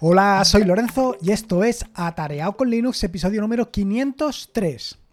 Hola, soy Lorenzo y esto es Atareado con Linux, episodio número 503.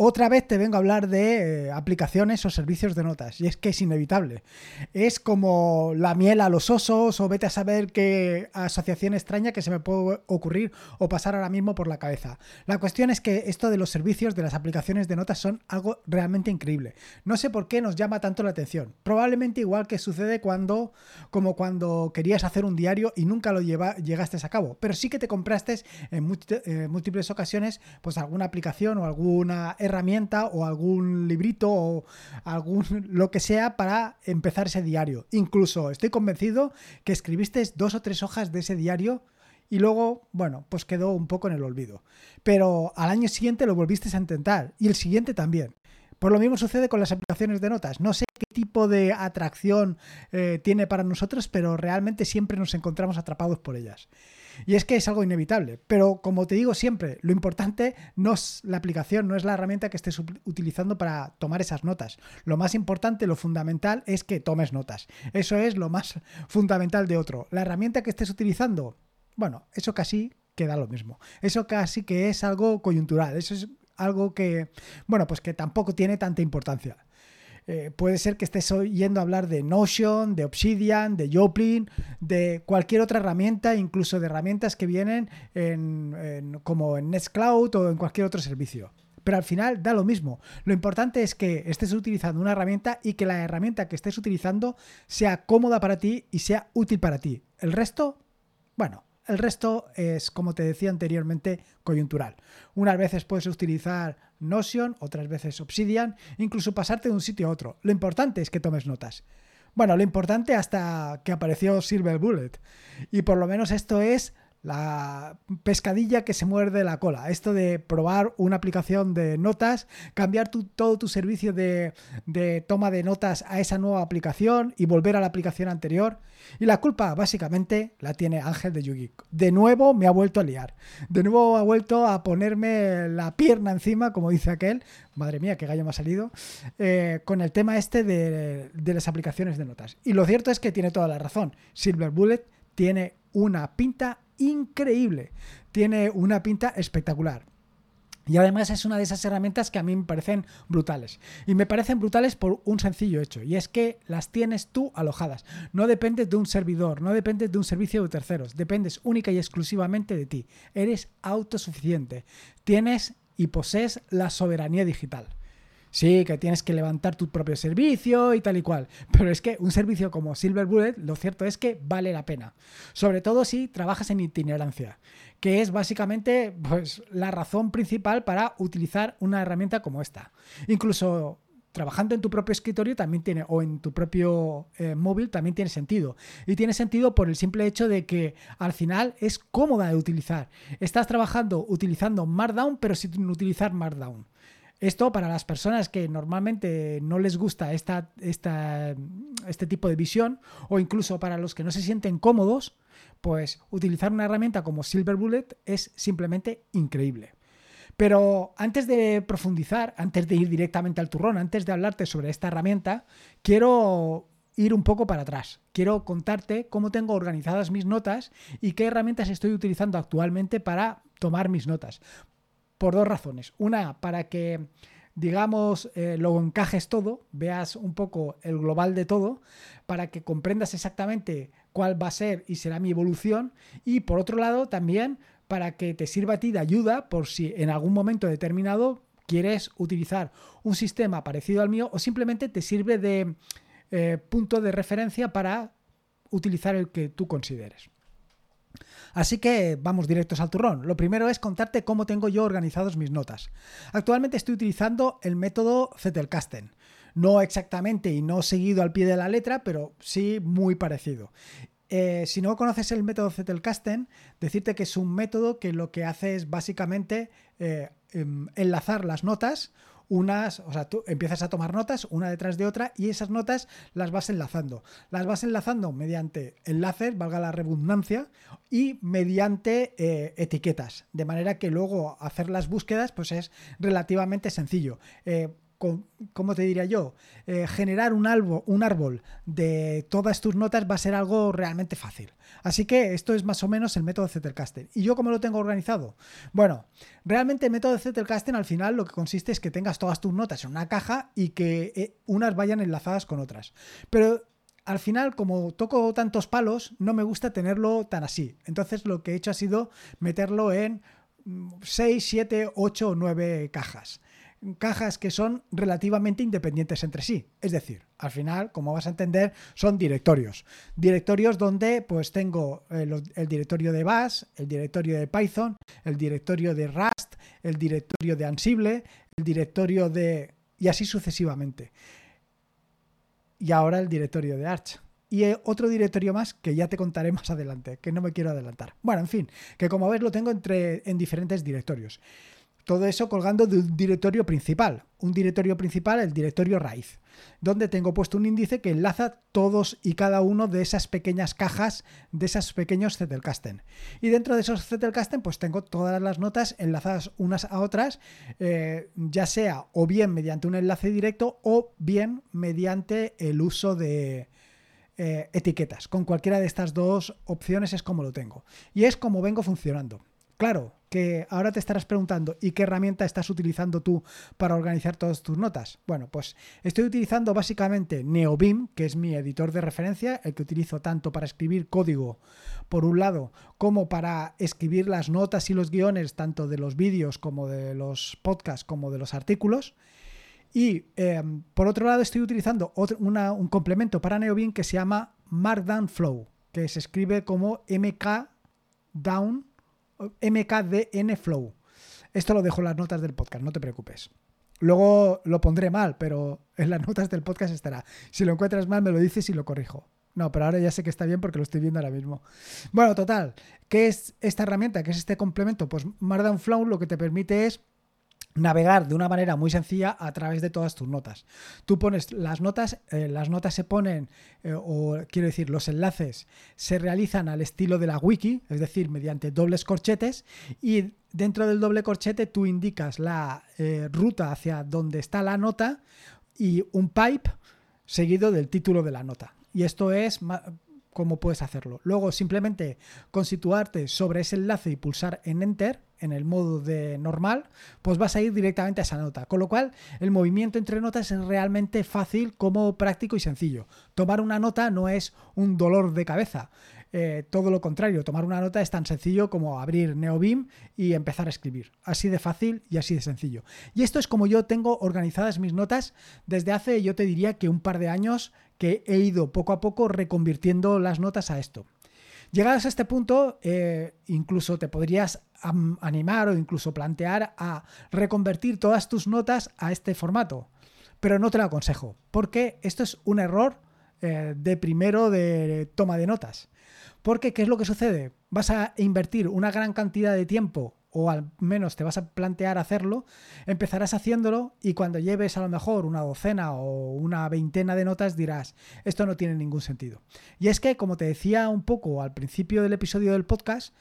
Otra vez te vengo a hablar de eh, aplicaciones o servicios de notas, y es que es inevitable. Es como la miel a los osos, o vete a saber qué asociación extraña que se me puede ocurrir o pasar ahora mismo por la cabeza. La cuestión es que esto de los servicios, de las aplicaciones de notas, son algo realmente increíble. No sé por qué nos llama tanto la atención. Probablemente igual que sucede cuando, como cuando querías hacer un diario y nunca lo lleva, llegaste a cabo, pero sí que te compraste en eh, múltiples ocasiones, pues alguna aplicación o alguna herramienta o algún librito o algún lo que sea para empezar ese diario. Incluso estoy convencido que escribiste dos o tres hojas de ese diario y luego, bueno, pues quedó un poco en el olvido. Pero al año siguiente lo volviste a intentar y el siguiente también. Por lo mismo sucede con las aplicaciones de notas. No sé qué tipo de atracción eh, tiene para nosotros, pero realmente siempre nos encontramos atrapados por ellas. Y es que es algo inevitable. Pero como te digo siempre, lo importante no es la aplicación, no es la herramienta que estés utilizando para tomar esas notas. Lo más importante, lo fundamental es que tomes notas. Eso es lo más fundamental de otro. La herramienta que estés utilizando, bueno, eso casi queda lo mismo. Eso casi que es algo coyuntural. Eso es algo que, bueno, pues que tampoco tiene tanta importancia. Eh, puede ser que estés oyendo hablar de Notion, de Obsidian, de Joplin, de cualquier otra herramienta, incluso de herramientas que vienen en, como en Nextcloud o en cualquier otro servicio. Pero al final da lo mismo. Lo importante es que estés utilizando una herramienta y que la herramienta que estés utilizando sea cómoda para ti y sea útil para ti. El resto, bueno, el resto es, como te decía anteriormente, coyuntural. Unas veces puedes utilizar Notion, otras veces Obsidian, incluso pasarte de un sitio a otro. Lo importante es que tomes notas. Bueno, lo importante hasta que apareció Silver Bullet. Y por lo menos esto es la pescadilla que se muerde la cola. Esto de probar una aplicación de notas, cambiar todo tu servicio de, toma de notas a esa nueva aplicación y volver a la aplicación anterior. Y la culpa básicamente la tiene Ángel de Yugi. De nuevo me ha vuelto a liar. De nuevo ha vuelto a ponerme la pierna encima, como dice aquel. Madre mía, qué gallo me ha salido. Eh, con el tema este de, de las aplicaciones de notas. Y lo cierto es que tiene toda la razón. Silver Bullet tiene una pinta increíble. Tiene una pinta espectacular. Y además es una de esas herramientas que a mí me parecen brutales. Y me parecen brutales por un sencillo hecho. Y es que las tienes tú alojadas. No dependes de un servidor, no dependes de un servicio de terceros. Dependes única y exclusivamente de ti. Eres autosuficiente. Tienes y posees la soberanía digital. Sí, que tienes que levantar tu propio servicio y tal y cual. Pero es que un servicio como Silver Bullet, lo cierto es que vale la pena. Sobre todo si trabajas en itinerancia, que es básicamente pues, la razón principal para utilizar una herramienta como esta. Incluso trabajando en tu propio escritorio también tiene, o en tu propio eh, móvil también tiene sentido. Y tiene sentido por el simple hecho de que al final es cómoda de utilizar. Estás trabajando utilizando Markdown, pero sin utilizar Markdown. Esto para las personas que normalmente no les gusta esta, este tipo de visión o incluso para los que no se sienten cómodos, pues utilizar una herramienta como Silver Bullet es simplemente increíble. Pero antes de profundizar, antes de ir directamente al turrón, antes de hablarte sobre esta herramienta, quiero ir un poco para atrás. Quiero contarte cómo tengo organizadas mis notas y qué herramientas estoy utilizando actualmente para tomar mis notas por dos razones. Una, para que, digamos, eh, lo encajes todo, veas un poco el global de todo, para que comprendas exactamente cuál va a ser y será mi evolución. Y por otro lado, también para que te sirva a ti de ayuda por si en algún momento determinado quieres utilizar un sistema parecido al mío o simplemente te sirve de eh, punto de referencia para utilizar el que tú consideres. Así que vamos directos al turrón. Lo primero es contarte cómo tengo yo organizados mis notas. Actualmente estoy utilizando el método Zettelkasten. No exactamente y no seguido al pie de la letra, pero sí muy parecido. Eh, si no conoces el método Zettelkasten, decirte que es un método que lo que hace es básicamente eh, em, enlazar las notas unas, o sea, tú empiezas a tomar notas una detrás de otra y esas notas las vas enlazando. Las vas enlazando mediante enlaces, valga la redundancia, y mediante eh, etiquetas, de manera que luego hacer las búsquedas pues es relativamente sencillo. Eh, ¿cómo te diría yo? Eh, generar un árbol, un árbol de todas tus notas va a ser algo realmente fácil. Así que esto es más o menos el método Zettelkasten. ¿Y yo cómo lo tengo organizado? Bueno, realmente el método Zettelkasten al final lo que consiste es que tengas todas tus notas en una caja y que eh, unas vayan enlazadas con otras. Pero al final, como toco tantos palos, no me gusta tenerlo tan así. Entonces lo que he hecho ha sido meterlo en 6, 7, 8 o 9 cajas cajas que son relativamente independientes entre sí. Es decir, al final, como vas a entender, son directorios. Directorios donde pues tengo el, directorio de Bash, el directorio de Python, el directorio de Rust, el directorio de Ansible, el directorio de... y así sucesivamente. Y ahora el directorio de Arch. Y otro directorio más que ya te contaré más adelante, que no me quiero adelantar. Bueno, en fin, que como ves lo tengo entre, en diferentes directorios. Todo eso colgando de un directorio principal. Un directorio principal, el directorio raíz, donde tengo puesto un índice que enlaza todos y cada uno de esas pequeñas cajas, de esos pequeños Zettelkasten. Y dentro de esos Zettelkasten, pues tengo todas las notas enlazadas unas a otras, eh, ya sea o bien mediante un enlace directo o bien mediante el uso de, eh, etiquetas. Con cualquiera de estas dos opciones es como lo tengo. Y es como vengo funcionando. Claro, que ahora te estarás preguntando, ¿y qué herramienta estás utilizando tú para organizar todas tus notas? Bueno, pues estoy utilizando básicamente NeoBeam, que es mi editor de referencia, el que utilizo tanto para escribir código, por un lado, como para escribir las notas y los guiones, tanto de los vídeos como de los podcasts, como de los artículos. Y em, por otro lado, estoy utilizando un complemento para NeoBeam que se llama Markdown Flow, que se escribe como MK Down MKDN Flow. Esto lo dejo en las notas del podcast, no te preocupes. Luego lo pondré mal, pero en las notas del podcast estará. Si lo encuentras mal, me lo dices y lo corrijo. No, pero ahora ya sé que está bien porque lo estoy viendo ahora mismo. Bueno, total, ¿qué es esta herramienta? ¿Qué es este complemento? Pues Markdown Flow lo que te permite es navegar de una manera muy sencilla a través de todas tus notas. Tú pones las notas, eh, las notas se ponen, eh, o quiero decir, los enlaces se realizan al estilo de la wiki, es decir, mediante dobles corchetes, y dentro del doble corchete tú indicas la eh, ruta hacia donde está la nota y un pipe seguido del título de la nota. Y esto es cómo puedes hacerlo. Luego simplemente constituarte sobre ese enlace y pulsar en Enter en el modo de normal, pues vas a ir directamente a esa nota. Con lo cual, el movimiento entre notas es realmente fácil, como práctico y sencillo. Tomar una nota no es un dolor de cabeza. Eh, todo lo contrario, tomar una nota es tan sencillo como abrir NeoBeam y empezar a escribir. Así de fácil y así de sencillo. Y esto es como yo tengo organizadas mis notas desde hace, yo te diría que un par de años que he ido poco a poco reconvirtiendo las notas a esto. Llegados a este punto, eh, incluso te podrías animar o incluso plantear a reconvertir todas tus notas a este formato. Pero no te lo aconsejo, porque esto es un error eh, de primero de toma de notas. Porque, ¿qué es lo que sucede? Vas a invertir una gran cantidad de tiempo o al menos te vas a plantear hacerlo, empezarás haciéndolo y cuando lleves a lo mejor una docena o una veintena de notas dirás, esto no tiene ningún sentido. Y es que, como te decía un poco al principio del episodio del podcast,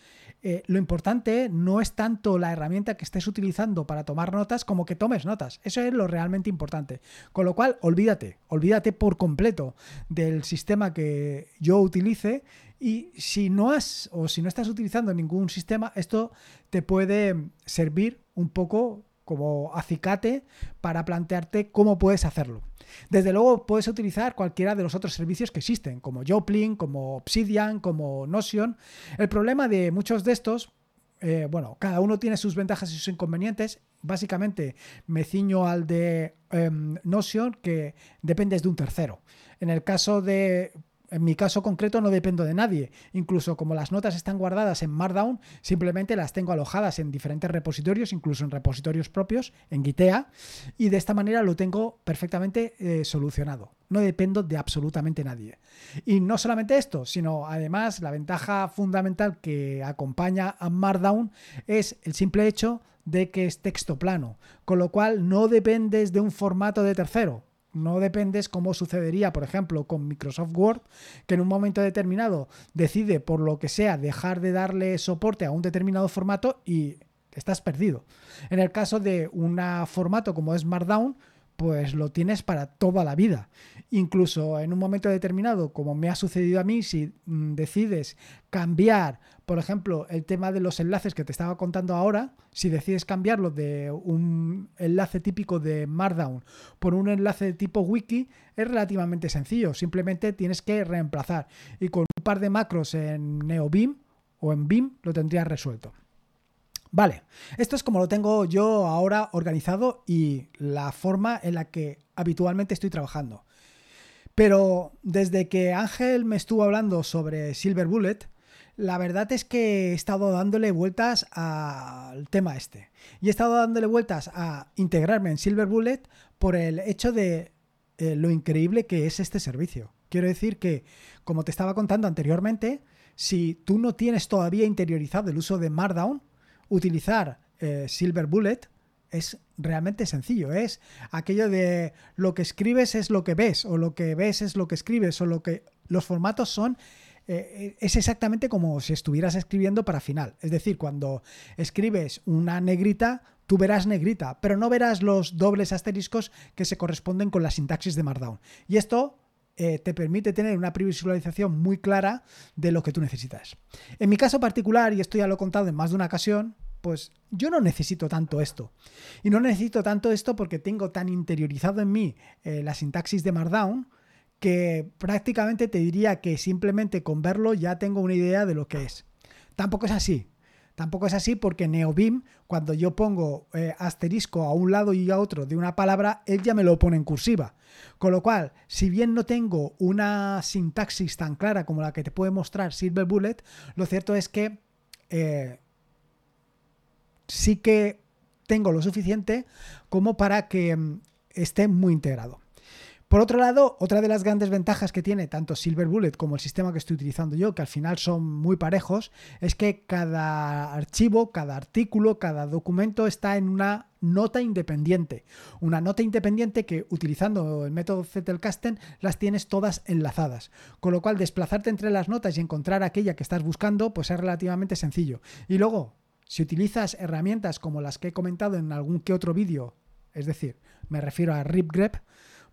eh, lo importante no es tanto la herramienta que estés utilizando para tomar notas como que tomes notas. Eso es lo realmente importante. Con lo cual, olvídate, olvídate por completo del sistema que yo utilice y si no has o si no estás utilizando ningún sistema, esto te puede servir un poco como acicate para plantearte cómo puedes hacerlo. Desde luego puedes utilizar cualquiera de los otros servicios que existen, como Joplin, como Obsidian, como Notion. El problema de muchos de estos, eh, bueno, cada uno tiene sus ventajas y sus inconvenientes. Básicamente me ciño al de em, Notion, que dependes de un tercero. En el caso de en mi caso concreto no dependo de nadie. Incluso como las notas están guardadas en Markdown, simplemente las tengo alojadas en diferentes repositorios, incluso en repositorios propios, en Gitea, y de esta manera lo tengo perfectamente eh, solucionado. No dependo de absolutamente nadie. Y no solamente esto, sino además la ventaja fundamental que acompaña a Markdown es el simple hecho de que es texto plano, con lo cual no dependes de un formato de tercero. No dependes como sucedería, por ejemplo, con Microsoft Word, que en un momento determinado decide, por lo que sea, dejar de darle soporte a un determinado formato y estás perdido. En el caso de un formato como es Markdown, pues lo tienes para toda la vida. Incluso en un momento determinado, como me ha sucedido a mí, si mm, decides cambiar, por ejemplo, el tema de los enlaces que te estaba contando ahora, si decides cambiarlo de un enlace típico de Markdown por un enlace de tipo wiki, es relativamente sencillo. Simplemente tienes que reemplazar. Y con un par de macros en NeoBeam o en Beam lo tendrías resuelto. Vale, esto es como lo tengo yo ahora organizado y la forma en la que habitualmente estoy trabajando. Pero desde que Ángel me estuvo hablando sobre Silver Bullet, la verdad es que he estado dándole vueltas al tema este. Y he estado dándole vueltas a integrarme en Silver Bullet por el hecho de eh, lo increíble que es este servicio. Quiero decir que, como te estaba contando anteriormente, si tú no tienes todavía interiorizado el uso de Markdown, utilizar eh, Silver Bullet es realmente sencillo. Es aquello de lo que escribes es lo que ves, o lo que ves es lo que escribes, o lo que los formatos son. Eh, es exactamente como si estuvieras escribiendo para final. Es decir, cuando escribes una negrita, tú verás negrita, pero no verás los dobles asteriscos que se corresponden con la sintaxis de Markdown. Y esto eh, te permite tener una previsualización muy clara de lo que tú necesitas. En mi caso particular, y esto ya lo he contado en más de una ocasión, pues yo no necesito tanto esto. Y no necesito tanto esto porque tengo tan interiorizado en mí eh, la sintaxis de Markdown que prácticamente te diría que simplemente con verlo ya tengo una idea de lo que es. Tampoco es así. Tampoco es así porque NeoBeam, cuando yo pongo eh, asterisco a un lado y a otro de una palabra, él ya me lo pone en cursiva. Con lo cual, si bien no tengo una sintaxis tan clara como la que te puede mostrar Silver Bullet, lo cierto es que eh, sí que tengo lo suficiente como para que mm, esté muy integrado. Por otro lado, otra de las grandes ventajas que tiene tanto Silver Bullet como el sistema que estoy utilizando yo, que al final son muy parejos, es que cada archivo, cada artículo, cada documento está en una nota independiente. Una nota independiente que utilizando el método Zettelkasten las tienes todas enlazadas. Con lo cual desplazarte entre las notas y encontrar aquella que estás buscando pues es relativamente sencillo. Y luego, si utilizas herramientas como las que he comentado en algún que otro vídeo, es decir, me refiero a RipGrep,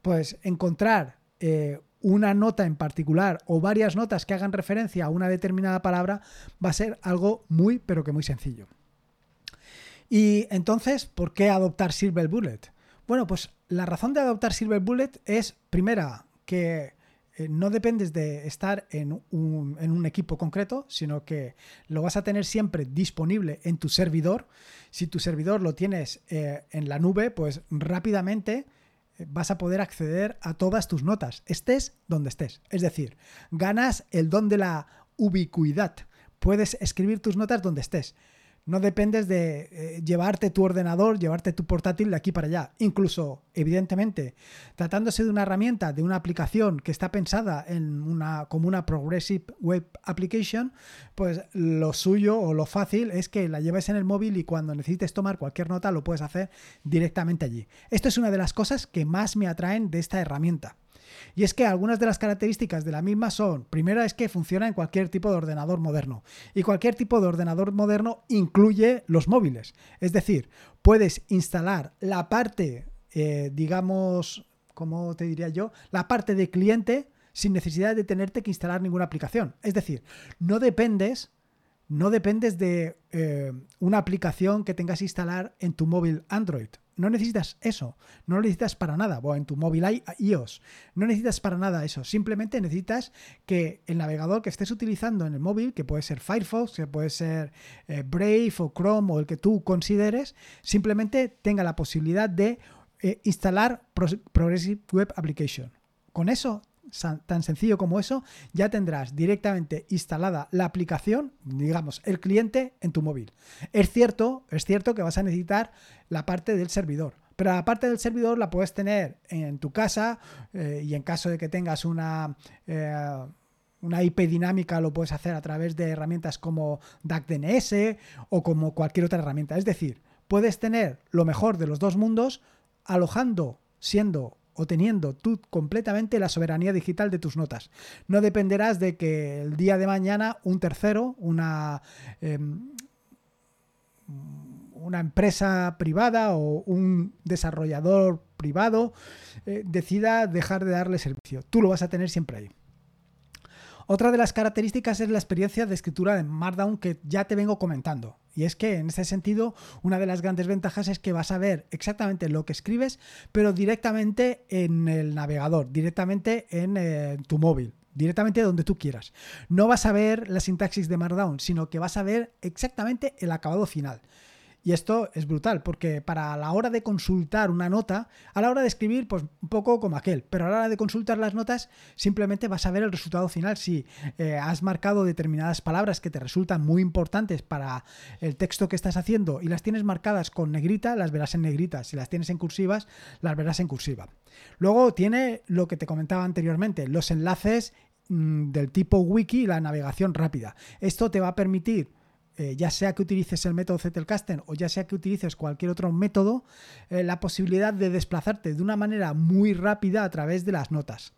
pues encontrar eh, una nota en particular o varias notas que hagan referencia a una determinada palabra va a ser algo muy, pero que muy sencillo. Y entonces, ¿por qué adoptar Silver Bullet? Bueno, pues la razón de adoptar Silver Bullet es, primera, que eh, no dependes de estar en un, en un, equipo concreto, sino que lo vas a tener siempre disponible en tu servidor. Si tu servidor lo tienes eh, en la nube, pues rápidamente vas a poder acceder a todas tus notas, estés donde estés. Es decir, ganas el don de la ubicuidad. Puedes escribir tus notas donde estés. No dependes de eh, llevarte tu ordenador, llevarte tu portátil de aquí para allá. Incluso, evidentemente, tratándose de una herramienta, de una aplicación que está pensada en una, como una Progressive Web Application, pues lo suyo o lo fácil es que la lleves en el móvil y cuando necesites tomar cualquier nota lo puedes hacer directamente allí. Esto es una de las cosas que más me atraen de esta herramienta. Y es que algunas de las características de la misma son, primera es que funciona en cualquier tipo de ordenador moderno. Y cualquier tipo de ordenador moderno incluye los móviles. Es decir, puedes instalar la parte, eh, digamos, ¿cómo te diría yo? La parte de cliente sin necesidad de tenerte que instalar ninguna aplicación. Es decir, no dependes no dependes de eh, una aplicación que tengas que instalar en tu móvil Android no necesitas eso, no lo necesitas para nada. O en tu móvil hay iOS, no necesitas para nada eso. Simplemente necesitas que el navegador que estés utilizando en el móvil, que puede ser Firefox, que puede ser eh, Brave o Chrome o el que tú consideres, simplemente tenga la posibilidad de eh, instalar Progressive Web Application. Con eso tan sencillo como eso, ya tendrás directamente instalada la aplicación, digamos, el cliente en tu móvil. Es cierto, es cierto que vas a necesitar la parte del servidor. Pero la parte del servidor la puedes tener en tu casa eh, y en caso de que tengas una, eh, una IP dinámica lo puedes hacer a través de herramientas como DACDNS o como cualquier otra herramienta. Es decir, puedes tener lo mejor de los dos mundos alojando, siendo o teniendo tú completamente la soberanía digital de tus notas. No dependerás de que el día de mañana un tercero, una... Em, una empresa privada o un desarrollador privado eh, decida dejar de darle servicio. Tú lo vas a tener siempre ahí. Otra de las características es la experiencia de escritura de Markdown que ya te vengo comentando. Y es que en ese sentido, una de las grandes ventajas es que vas a ver exactamente lo que escribes, pero directamente en el navegador, directamente en eh, tu móvil directamente donde tú quieras. No vas a ver la sintaxis de Markdown, sino que vas a ver exactamente el acabado final. Y esto es brutal, porque para la hora de consultar una nota, a la hora de escribir, pues un poco como aquel, pero a la hora de consultar las notas, simplemente vas a ver el resultado final. Si eh, has marcado determinadas palabras que te resultan muy importantes para el texto que estás haciendo y las tienes marcadas con negrita, las verás en negrita. Si las tienes en cursivas, las verás en cursiva. Luego tiene lo que te comentaba anteriormente, los enlaces mm, del tipo wiki y la navegación rápida. Esto te va a permitir eh, ya sea que utilices el método Zettelkasten o ya sea que utilices cualquier otro método, eh, la posibilidad de desplazarte de una manera muy rápida a través de las notas.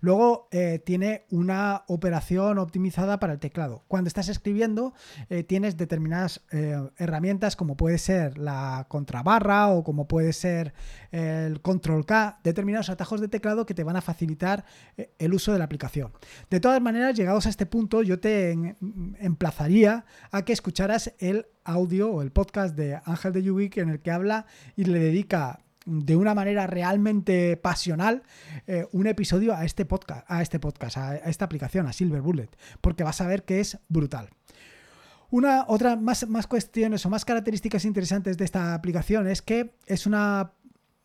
Luego eh, tiene una operación optimizada para el teclado. Cuando estás escribiendo eh, tienes determinadas eh, herramientas como puede ser la contrabarra o como puede ser el control K, determinados atajos de teclado que te van a facilitar el uso de la aplicación. De todas maneras, llegados a este punto, yo te emplazaría a que escucharas el audio o el podcast de Ángel de Yubik en el que habla y le dedica de una manera realmente pasional eh, un episodio a este podcast, a este podcast, a, esta aplicación, a Silver Bullet, porque vas a ver que es brutal. Una otra más, más cuestiones o más características interesantes de esta aplicación es que es una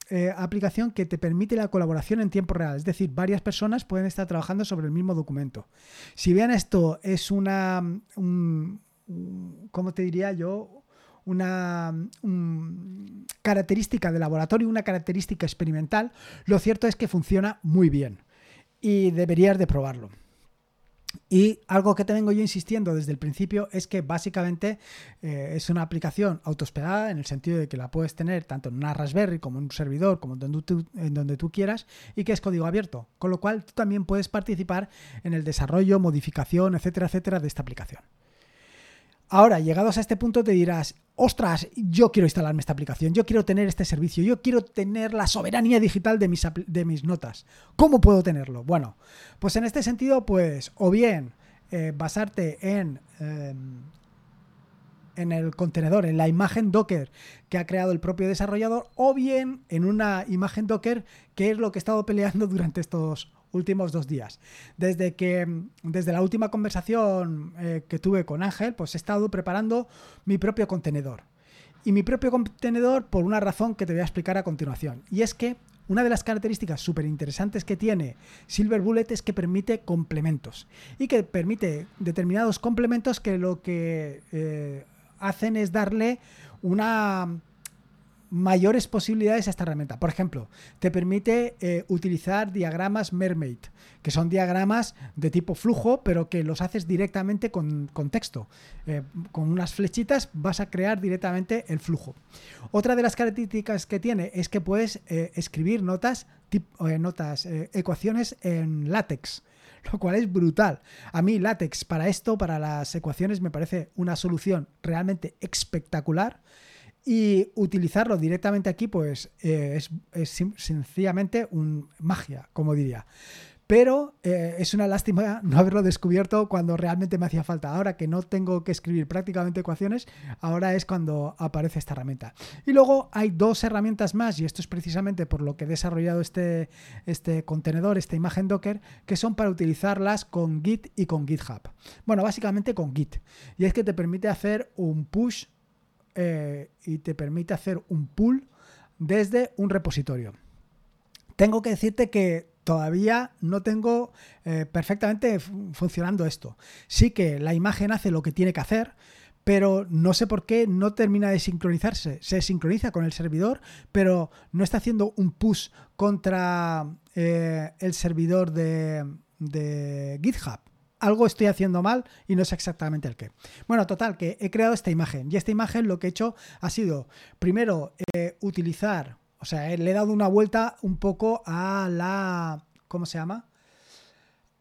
eh, aplicación que te permite la colaboración en tiempo real, es decir, varias personas pueden estar trabajando sobre el mismo documento. Si bien esto es una, ¿cómo te diría yo? Una característica de laboratorio, una característica experimental, lo cierto es que funciona muy bien y deberías de probarlo. Y algo que te vengo yo insistiendo desde el principio es que básicamente eh, es una aplicación autohospedada en el sentido de que la puedes tener tanto en una Raspberry como en un servidor, como en donde tú quieras, y que es código abierto. Con lo cual tú también puedes participar en el desarrollo, modificación, etcétera, etcétera, de esta aplicación. Ahora, llegados a este punto, te dirás, ostras, yo quiero instalarme esta aplicación, yo quiero tener este servicio, yo quiero tener la soberanía digital de mis, de mis notas. ¿Cómo puedo tenerlo? Bueno, pues en este sentido, pues, o bien eh, basarte en, em, en el contenedor, en la imagen Docker que ha creado el propio desarrollador, o bien en una imagen Docker que es lo que he estado peleando durante estos últimos dos días. Desde que desde la última conversación eh, que tuve con Ángel, pues he estado preparando mi propio contenedor. Y mi propio contenedor por una razón que te voy a explicar a continuación. Y es que una de las características súper interesantes que tiene Silver Bullet es que permite complementos. Y que permite determinados complementos que lo que eh, hacen es darle una mayores posibilidades a esta herramienta. Por ejemplo, te permite eh, utilizar diagramas Mermaid, que son diagramas de tipo flujo, pero que los haces directamente con, texto. Eh, con unas flechitas vas a crear directamente el flujo. Otra de las características que tiene es que puedes eh, escribir notas, notas ecuaciones en látex lo cual es brutal. A mí LaTeX para esto, para las ecuaciones, me parece una solución realmente espectacular y utilizarlo directamente aquí, pues eh, es, sencillamente un magia, como diría. Pero eh, es una lástima no haberlo descubierto cuando realmente me hacía falta. Ahora que no tengo que escribir prácticamente ecuaciones, ahora es cuando aparece esta herramienta. Y luego hay dos herramientas más, y esto es precisamente por lo que he desarrollado este, este contenedor, esta imagen Docker, que son para utilizarlas con Git y con GitHub. Bueno, básicamente con Git. Y es que te permite hacer un push eh, y te permite hacer un pull desde un repositorio. Tengo que decirte que todavía no tengo eh, perfectamente funcionando esto. Sí que la imagen hace lo que tiene que hacer, pero no sé por qué no termina de sincronizarse. Se sincroniza con el servidor, pero no está haciendo un push contra eh, el servidor de GitHub algo estoy haciendo mal y no sé exactamente el qué. Bueno, total, que he creado esta imagen y esta imagen lo que he hecho ha sido, primero, eh, utilizar, o sea, le he dado una vuelta un poco a la, ¿cómo se llama?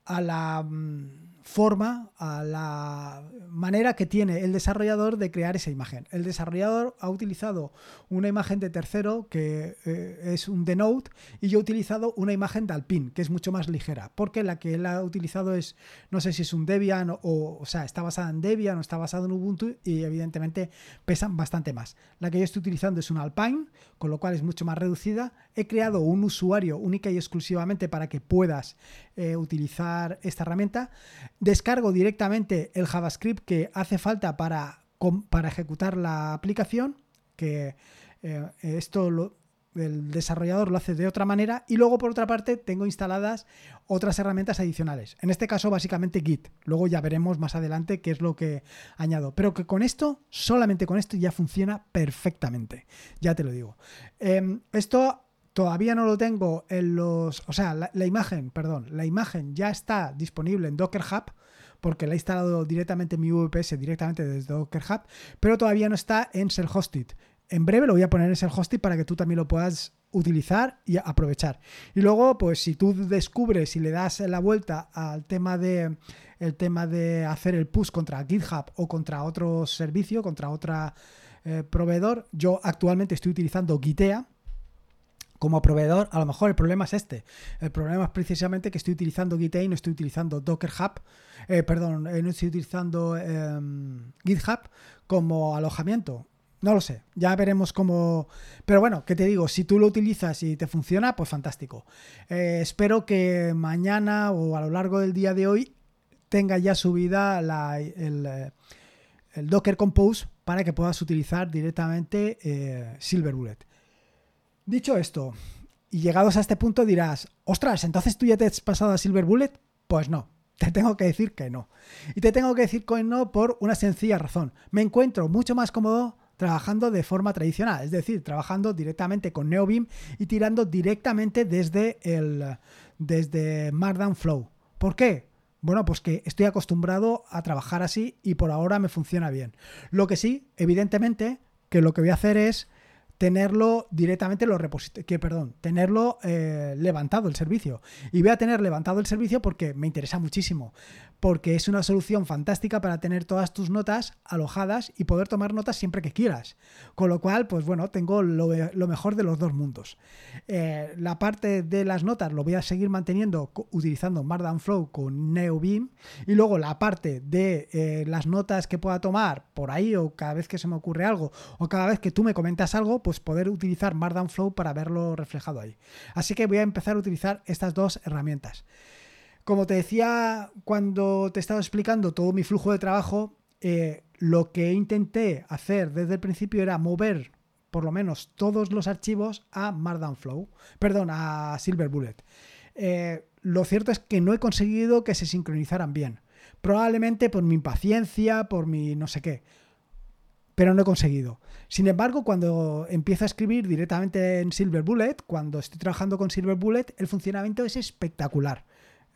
A la mm, forma, a la manera que tiene el desarrollador de crear esa imagen. El desarrollador ha utilizado una imagen de tercero que eh, es un denote y yo he utilizado una imagen de Alpine que es mucho más ligera porque la que él ha utilizado es, no sé si es un Debian o, o sea, está basada en Debian o está basada en Ubuntu y evidentemente pesan bastante más. La que yo estoy utilizando es un Alpine, con lo cual es mucho más reducida. He creado un usuario única y exclusivamente para que puedas eh, utilizar esta herramienta descargo directamente el JavaScript que hace falta para, para ejecutar la aplicación, que eh, esto el desarrollador lo hace de otra manera y luego por otra parte tengo instaladas otras herramientas adicionales. En este caso básicamente Git. Luego ya veremos más adelante qué es lo que añado. Pero que con esto, solamente con esto ya funciona perfectamente. Ya te lo digo. Em, esto Todavía no lo tengo en los... O sea, la, imagen, perdón, la imagen ya está disponible en Docker Hub porque la he instalado directamente en mi VPS, directamente desde Docker Hub, pero todavía no está en Self-Hosted. En breve lo voy a poner en Self-Hosted para que tú también lo puedas utilizar y aprovechar. Y luego, pues si tú descubres y le das la vuelta al tema de el tema de hacer el push contra GitHub o contra otro servicio, contra otro eh, proveedor, yo actualmente estoy utilizando Gitea, como proveedor, a lo mejor el problema es este. El problema es precisamente que estoy utilizando Git y no estoy utilizando Docker Hub, eh, perdón, eh, no estoy utilizando em, GitHub como alojamiento. No lo sé, ya veremos cómo... Pero bueno, ¿qué te digo? Si tú lo utilizas y te funciona, pues fantástico. Eh, espero que mañana o a lo largo del día de hoy tenga ya subida el, Docker Compose para que puedas utilizar directamente Silverbullet. Dicho esto, y llegados a este punto dirás, ostras, entonces tú ya te has pasado a Silver Bullet? Pues no, te tengo que decir que no. Y te tengo que decir que no por una sencilla razón. Me encuentro mucho más cómodo trabajando de forma tradicional, es decir, trabajando directamente con NeoBeam y tirando directamente desde el desde Markdown Flow. ¿Por qué? Bueno, pues que estoy acostumbrado a trabajar así y por ahora me funciona bien. Lo que sí, evidentemente, que lo que voy a hacer es tenerlo directamente los que perdón, tenerlo eh, levantado el servicio. Y voy a tener levantado el servicio porque me interesa muchísimo, porque es una solución fantástica para tener todas tus notas alojadas y poder tomar notas siempre que quieras. Con lo cual, pues bueno, tengo lo, mejor de los dos mundos. Eh, la parte de las notas lo voy a seguir manteniendo utilizando Markdown Flow con NeoBeam y luego la parte de eh, las notas que pueda tomar por ahí o cada vez que se me ocurre algo o cada vez que tú me comentas algo, pues poder utilizar Markdown Flow para verlo reflejado ahí. Así que voy a empezar a utilizar estas dos herramientas. Como te decía cuando te estaba explicando todo mi flujo de trabajo, eh, lo que intenté hacer desde el principio era mover por lo menos todos los archivos a Markdown Flow, perdón, a Silver Bullet. Eh, lo cierto es que no he conseguido que se sincronizaran bien. Probablemente por mi impaciencia, por mi no sé qué pero no he conseguido. Sin embargo, cuando empiezo a escribir directamente en Silver Bullet, cuando estoy trabajando con Silver Bullet, el funcionamiento es espectacular.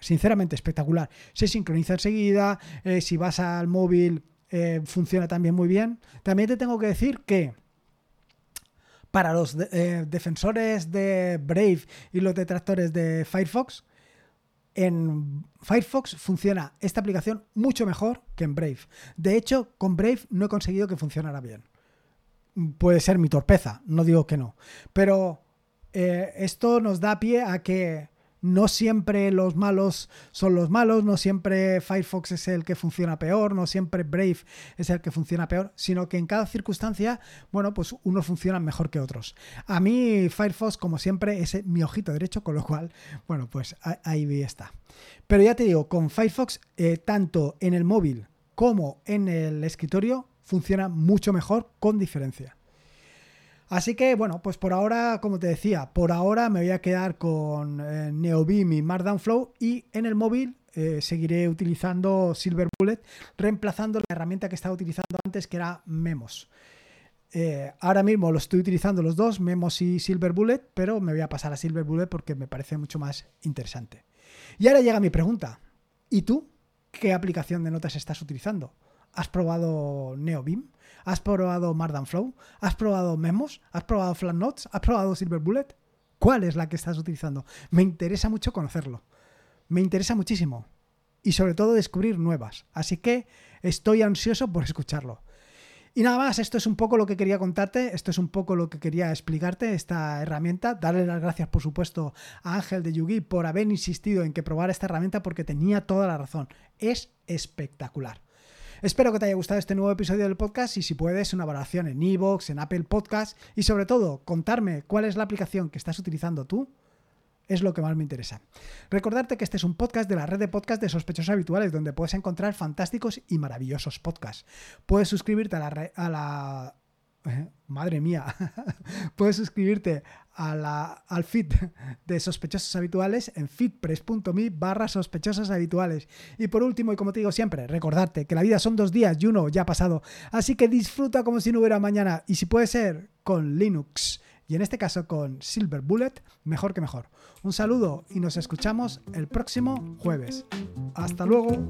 Sinceramente espectacular. Se sincroniza enseguida, eh, si vas al móvil eh, funciona también muy bien. También te tengo que decir que para los eh, defensores de Brave y los detractores de Firefox, en Firefox funciona esta aplicación mucho mejor que en Brave. De hecho, con Brave no he conseguido que funcionara bien. Puede ser mi torpeza, no digo que no. Pero esto nos da pie a que no siempre los malos son los malos, no siempre Firefox es el que funciona peor, no siempre Brave es el que funciona peor, sino que en cada circunstancia, bueno, pues unos funcionan mejor que otros. A mí Firefox, como siempre, es mi ojito derecho, con lo cual, bueno, pues ahí está. Pero ya te digo, con Firefox, eh, tanto en el móvil como en el escritorio, funciona mucho mejor con diferencia. Así que bueno, pues por ahora, como te decía, por ahora me voy a quedar con eh, NeoBeam y Markdown Flow y en el móvil eh, seguiré utilizando Silver Bullet, reemplazando la herramienta que estaba utilizando antes que era Memos. Eh, ahora mismo lo estoy utilizando los dos, Memos y Silver Bullet, pero me voy a pasar a Silver Bullet porque me parece mucho más interesante. Y ahora llega mi pregunta. ¿Y tú qué aplicación de notas estás utilizando? ¿Has probado NeoBeam? ¿Has probado Markdown Flow? ¿Has probado Memos? ¿Has probado Flatnotes? ¿Has probado Silver Bullet? ¿Cuál es la que estás utilizando? Me interesa mucho conocerlo. Me interesa muchísimo. y sobre todo descubrir nuevas. Así que estoy ansioso por escucharlo. Y nada más, esto es un poco lo que quería contarte, esto es un poco lo que quería explicarte, esta herramienta. Darle las gracias, por supuesto, a Ángel de Yugi por haber insistido en que probara esta herramienta porque tenía toda la razón. Es espectacular. Espero que te haya gustado este nuevo episodio del podcast y si puedes una valoración en iVoox, en Apple Podcast y sobre todo contarme cuál es la aplicación que estás utilizando tú es lo que más me interesa. Recordarte que este es un podcast de la red de podcast de sospechosos habituales, donde puedes encontrar fantásticos y maravillosos podcasts. Puedes suscribirte a la... A la madre mía, puedes suscribirte a la, al feed de sospechosos habituales en feedpress.me barra sospechosos habituales. Y por último, y como te digo siempre, recordarte que la vida son dos días y uno ya ha pasado, así que disfruta como si no hubiera mañana y si puede ser con Linux y en este caso con Silver Bullet, mejor que mejor. Un saludo y nos escuchamos el próximo jueves. Hasta luego.